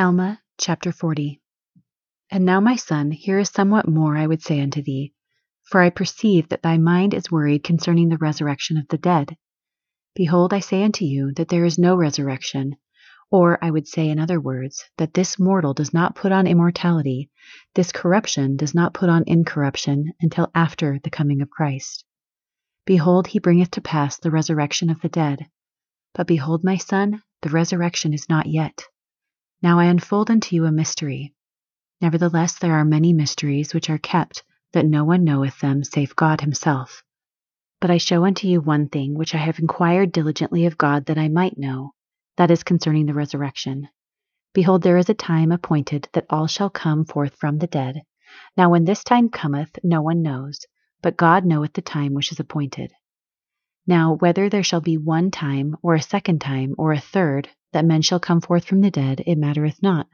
Alma chapter 40 And now, my son, here is somewhat more I would say unto thee, for I perceive that thy mind is worried concerning the resurrection of the dead. Behold, I say unto you that there is no resurrection, or I would say in other words, that this mortal does not put on immortality, this corruption does not put on incorruption until after the coming of Christ. Behold, he bringeth to pass the resurrection of the dead. But behold, my son, the resurrection is not yet. Now I unfold unto you a mystery. Nevertheless, there are many mysteries which are kept, that no one knoweth them save God himself. But I show unto you one thing which I have inquired diligently of God that I might know, that is concerning the resurrection. Behold, there is a time appointed that all shall come forth from the dead. Now when this time cometh, no one knows, but God knoweth the time which is appointed. Now whether there shall be one time, or a second time, or a third, that men shall come forth from the dead, it mattereth not,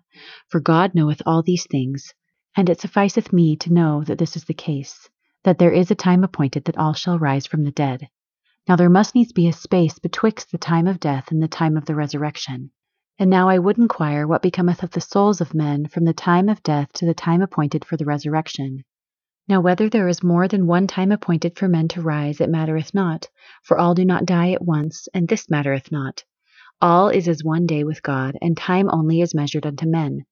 for God knoweth all these things. And it sufficeth me to know that this is the case, that there is a time appointed that all shall rise from the dead. Now there must needs be a space betwixt the time of death and the time of the resurrection. And now I would inquire what becometh of the souls of men from the time of death to the time appointed for the resurrection. Now whether there is more than one time appointed for men to rise, it mattereth not, for all do not die at once, and this mattereth not. All is as one day with God, and time only is measured unto men.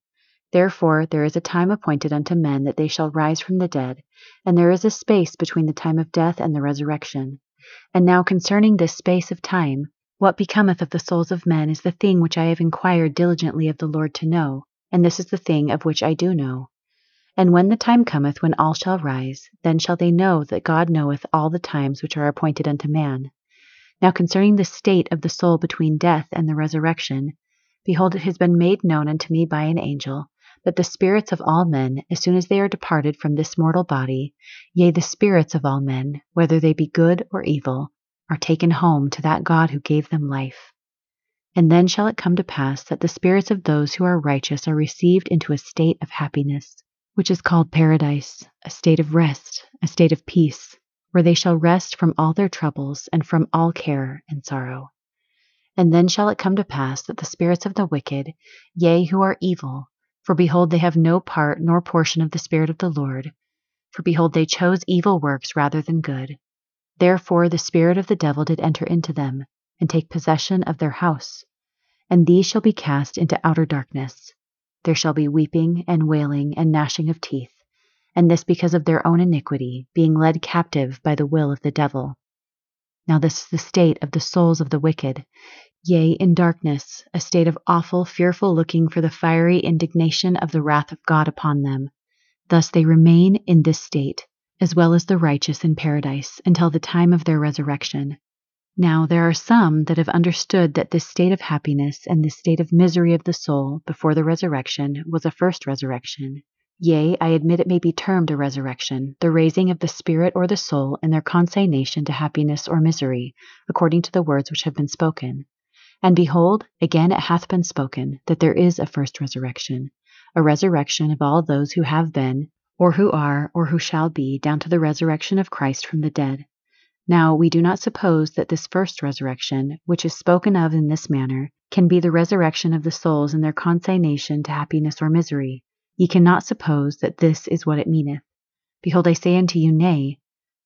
Therefore there is a time appointed unto men that they shall rise from the dead, and there is a space between the time of death and the resurrection. And now concerning this space of time, what becometh of the souls of men is the thing which I have inquired diligently of the Lord to know, and this is the thing of which I do know. And when the time cometh when all shall rise, then shall they know that God knoweth all the times which are appointed unto man. Now concerning the state of the soul between death and the resurrection, behold, it has been made known unto me by an angel, that the spirits of all men, as soon as they are departed from this mortal body, yea, the spirits of all men, whether they be good or evil, are taken home to that God who gave them life. And then shall it come to pass that the spirits of those who are righteous are received into a state of happiness, which is called paradise, a state of rest, a state of peace where they shall rest from all their troubles and from all care and sorrow. And then shall it come to pass that the spirits of the wicked, yea, who are evil, for behold, they have no part nor portion of the Spirit of the Lord, for behold, they chose evil works rather than good. Therefore the spirit of the devil did enter into them, and take possession of their house. And these shall be cast into outer darkness. There shall be weeping and wailing and gnashing of teeth and this because of their own iniquity, being led captive by the will of the devil. Now this is the state of the souls of the wicked, yea, in darkness, a state of awful, fearful looking for the fiery indignation of the wrath of God upon them. Thus they remain in this state, as well as the righteous in paradise, until the time of their resurrection. Now there are some that have understood that this state of happiness and this state of misery of the soul before the resurrection was a first resurrection, Yea, I admit it may be termed a resurrection, the raising of the spirit or the soul and their consignation to happiness or misery, according to the words which have been spoken. And behold, again it hath been spoken, that there is a first resurrection, a resurrection of all those who have been, or who are, or who shall be, down to the resurrection of Christ from the dead. Now we do not suppose that this first resurrection, which is spoken of in this manner, can be the resurrection of the souls in their consignation to happiness or misery Ye cannot suppose that this is what it meaneth. Behold, I say unto you, Nay,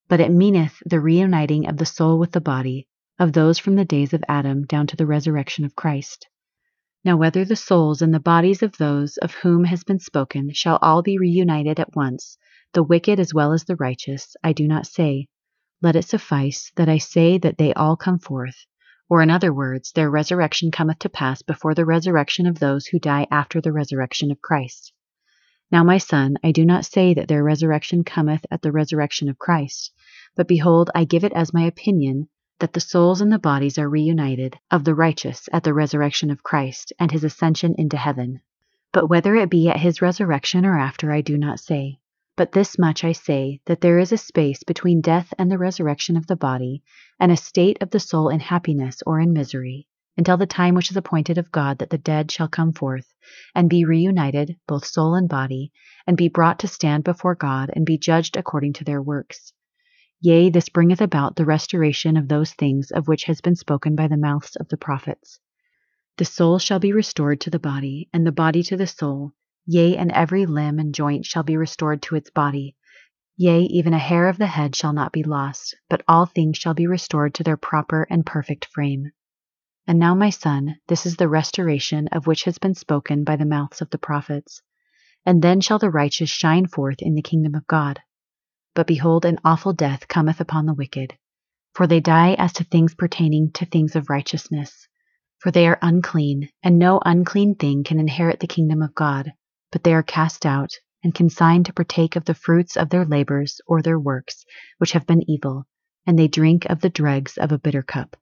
but it meaneth the reuniting of the soul with the body, of those from the days of Adam down to the resurrection of Christ. Now, whether the souls and the bodies of those of whom has been spoken shall all be reunited at once, the wicked as well as the righteous, I do not say. Let it suffice that I say that they all come forth, or in other words, their resurrection cometh to pass before the resurrection of those who die after the resurrection of Christ. Now, my son, I do not say that their resurrection cometh at the resurrection of Christ, but behold, I give it as my opinion that the souls and the bodies are reunited of the righteous at the resurrection of Christ and his ascension into heaven. But whether it be at his resurrection or after, I do not say. But this much I say, that there is a space between death and the resurrection of the body, and a state of the soul in happiness or in misery, until the time which is appointed of God that the dead shall come forth, and be reunited, both soul and body, and be brought to stand before God, and be judged according to their works. Yea, this bringeth about the restoration of those things of which has been spoken by the mouths of the prophets. The soul shall be restored to the body, and the body to the soul, yea, and every limb and joint shall be restored to its body. Yea, even a hair of the head shall not be lost, but all things shall be restored to their proper and perfect frame. And now, my son, this is the restoration of which has been spoken by the mouths of the prophets. And then shall the righteous shine forth in the kingdom of God. But behold, an awful death cometh upon the wicked. For they die as to things pertaining to things of righteousness. For they are unclean, and no unclean thing can inherit the kingdom of God, but they are cast out, and consigned to partake of the fruits of their labors or their works, which have been evil, and they drink of the dregs of a bitter cup.